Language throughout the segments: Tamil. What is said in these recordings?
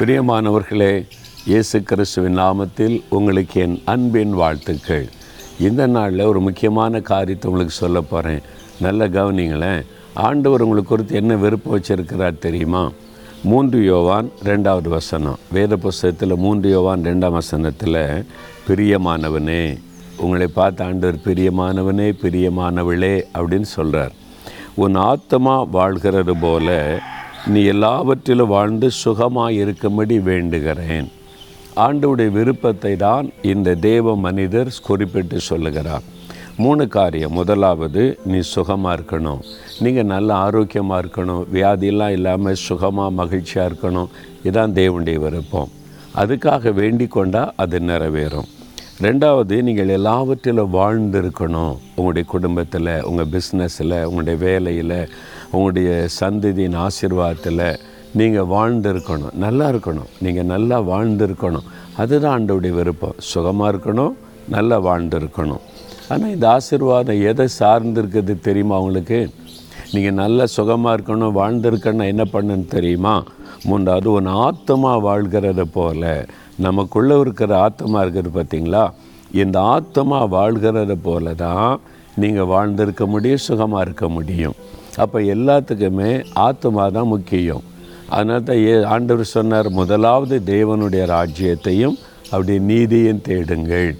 பிரியமானவர்களே இயேசு கிறிஸ்துவின் நாமத்தில் உங்களுக்கு என் அன்பின் வாழ்த்துக்கள். இந்த நாளில் ஒரு முக்கியமான காரியத்தை உங்களுக்கு சொல்ல போகிறேன் நல்ல கவனிங்களேன். ஆண்டவர் உங்களுக்கு குறித்து என்ன விருப்பம் வச்சிருக்கிறார் தெரியுமா? மூன்று யோவான் ரெண்டாவது வசனம். வேத புஸ்தகத்தில் மூன்று யோவான் ரெண்டாம் வசனத்தில் பிரியமானவனே உங்களை பார்த்து ஆண்டவர் பிரியமானவனே பிரியமானவளே அப்படின்னு சொல்கிறார் உன் ஆத்மா வாழ்கிறது போல நீ எல்லாவற்றிலும் வாழ்ந்து சுகமாக இருக்கும்படி வேண்டுகிறேன். ஆண்டவுடைய விருப்பத்தை தான் இந்த தேவ மனிதர் குறிப்பிட்டு சொல்லுகிறார். மூணு காரியம். முதலாவது நீ சுகமாக இருக்கணும். நீங்கள் நல்ல ஆரோக்கியமாக இருக்கணும். வியாதியெல்லாம் இல்லாமல் சுகமாக மகிழ்ச்சியாக இருக்கணும். இதுதான் தேவனுடைய விருப்பம். அதுக்காக வேண்டிக் கொண்டால் அது நிறைவேறும். ரெண்டாவது நீங்கள் எல்லாவற்றிலும் வாழ்ந்திருக்கணும். உங்களுடைய குடும்பத்தில் உங்கள் பிஸ்னஸில் உங்களுடைய வேலையில் உங்களுடைய சந்ததியின் ஆசிர்வாதத்தில் நீங்கள் வாழ்ந்திருக்கணும். நல்லா இருக்கணும். நீங்கள் நல்லா வாழ்ந்திருக்கணும். அதுதான் ஆண்டவுடைய விருப்பம். சுகமாக இருக்கணும் நல்லா வாழ்ந்திருக்கணும். ஆனால் இந்த ஆசீர்வாதம் எதை சார்ந்திருக்குது தெரியுமா உங்களுக்கு? நீங்கள் நல்லா சுகமாக இருக்கணும் வாழ்ந்திருக்கணும் என்ன பண்ணுன்னு தெரியுமா? மூன்றாவது உன் ஆத்மா வாழ்கிறத போல நமக்குள்ளே இருக்கிற ஆத்மா இருக்கிறது பார்த்தீங்களா? இந்த ஆத்மா வாழ்கிறத போல தான் நீங்கள் வாழ்ந்திருக்க முடியும் சுகமாக இருக்க முடியும். அப்போ எல்லாத்துக்குமே ஆத்மா தான் முக்கியம். அதனால் தான் ஏ ஆண்டவர் சொன்னார் முதலாவது தேவனுடைய ராஜ்யத்தையும் அப்படி நீதியும் தேடுங்கள்.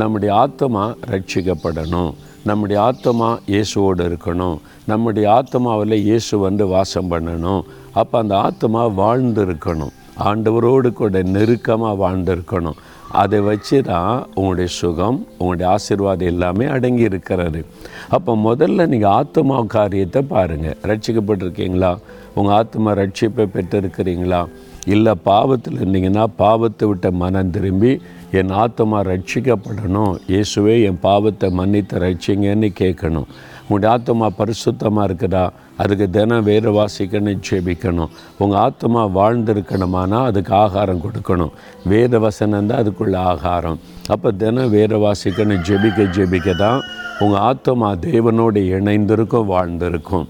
நம்முடைய ஆத்மா ரட்சிக்கப்படணும். நம்முடைய ஆத்மா இயேசுவோடு இருக்கணும். நம்முடைய ஆத்மாவில் இயேசு வந்து வாசம் பண்ணணும். அப்போ அந்த ஆத்மா வாழ்ந்திருக்கணும். ஆண்டவரோடு கூட நெருக்கமாக வாழ்ந்திருக்கணும். அதை வச்சு தான் உங்களுடைய சுகம் உங்களுடைய ஆசீர்வாதம் எல்லாமே அடங்கி இருக்கிறது. அப்போ முதல்ல நீங்கள் ஆத்மா காரியத்தை பாருங்கள் ரட்சிக்கப்பட்டிருக்கீங்களா? உங்கள் ஆத்மா ரட்சிப்பை பெற்றிருக்கிறீங்களா? இல்லை பாவத்தில் இருந்தீங்கன்னா பாவத்தை விட்ட மனம் திரும்பி என் ஆத்மா ரட்சிக்கப்படணும். இயேசுவே என் பாவத்தை மன்னித்து ரட்சிங்கன்னு கேட்கணும். உங்களுடைய ஆத்மா பரிசுத்தமாக இருக்குதா? அதுக்கு தினம் வேறு வாசிக்கணும் ஜெபிக்கணும். உங்கள் ஆத்மா வாழ்ந்திருக்கணுமானா அதுக்கு ஆகாரம் கொடுக்கணும். வேத வசனம் தான் அதுக்குள்ள ஆகாரம். அப்போ தினம் வேறு வாசிக்கணும் ஜெபிக்க ஜெபிக்க தான் உங்கள் ஆத்மா தேவனோடு இணைந்திருக்கும் வாழ்ந்திருக்கும்.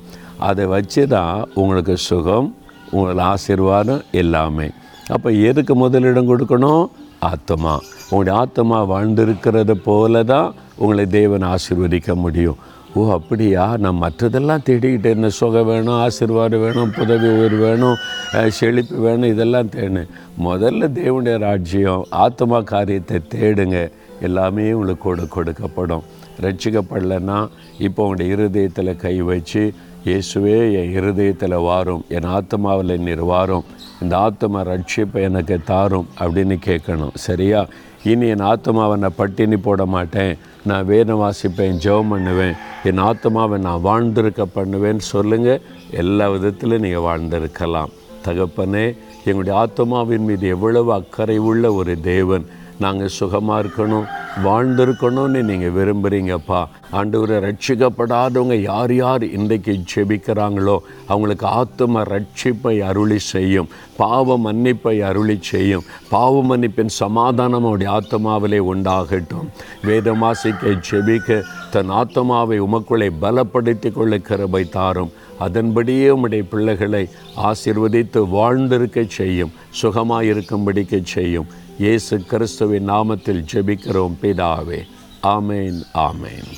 அதை வச்சு தான் உங்களுக்கு சுகம் உங்கள் ஆசீர்வாதம் எல்லாமே. அப்போ எதுக்கு முதலிடம் கொடுக்கணும்? ஆத்மா உங்களுடைய ஆத்மா வாழ்ந்திருக்கிறது போல தான் உங்களை தேவன் ஆசிர்வதிக்க முடியும். ஓ அப்படியா? நான் மற்றதெல்லாம் தேடிக்கிட்டு என்ன சுகம் வேணும் ஆசீர்வாதம் வேணும் புதவி உயிர் வேணும் செழிப்பு வேணும் இதெல்லாம் தேடு. முதல்ல தேவனுடைய ராஜ்யம் ஆத்மா காரியத்தை தேடுங்க. எல்லாமே உங்களுக்கு கூட கொடுக்கப்படும். ரட்சிக்கப்படலைன்னா இப்போ உங்களுடைய இருதயத்தில் கை வச்சு இயேசுவே என் இருதயத்தில் வாரும் என் ஆத்மாவில் நீர் வாரும் இந்த ஆத்மா ரட்சிப்பை எனக்கு தாரும் அப்படின்னு கேட்கணும். சரியா? இனி என் ஆத்மாவை நான் பட்டினி போட மாட்டேன். நான் வேதம் வாசிப்பேன் ஜெபம் பண்ணுவேன். என் ஆத்மாவை நான் வாழ்ந்திருக்க பண்ணுவேன்னு சொல்லுங்கள் எல்லா விதத்திலும் நீங்கள் வாழ்ந்திருக்கலாம். தகப்பனே எங்களுடைய ஆத்மாவின் மீது எவ்வளவு அக்கறை உள்ள ஒரு தேவன். நாங்கள் சுகமாக இருக்கணும். வாழ்ந்திருக்கணும்னு நீங்கள் விரும்புகிறீங்கப்பா ஆண்டவரை ரட்சிக்கப்படாதவங்க யார் யார் இன்றைக்கு ஜெபிக்கிறாங்களோ அவங்களுக்கு ஆத்ம ரட்சிப்பை அருளி செய்யும். பாவ மன்னிப்பை அருளி செய்யும். பாவ மன்னிப்பின் சமாதானம் அவருடைய ஆத்மாவிலே உண்டாகட்டும். வேதமாசிக்க ஜெபிக்க தன் ஆத்மாவை உமக்குள்ளே பலப்படுத்தி கொள்ள கிருபை தாரும். அதன்படியே உம்முடைய பிள்ளைகளை ஆசிர்வதித்து வாழ்ந்திருக்க செய்யும் சுகமாயிருக்கும்படிக்க செய்யும். இயேசு கிறிஸ்துவின் நாமத்தில் ஜெபிக்கிறோம் பிதாவே. ஆமேன் ஆமேன்.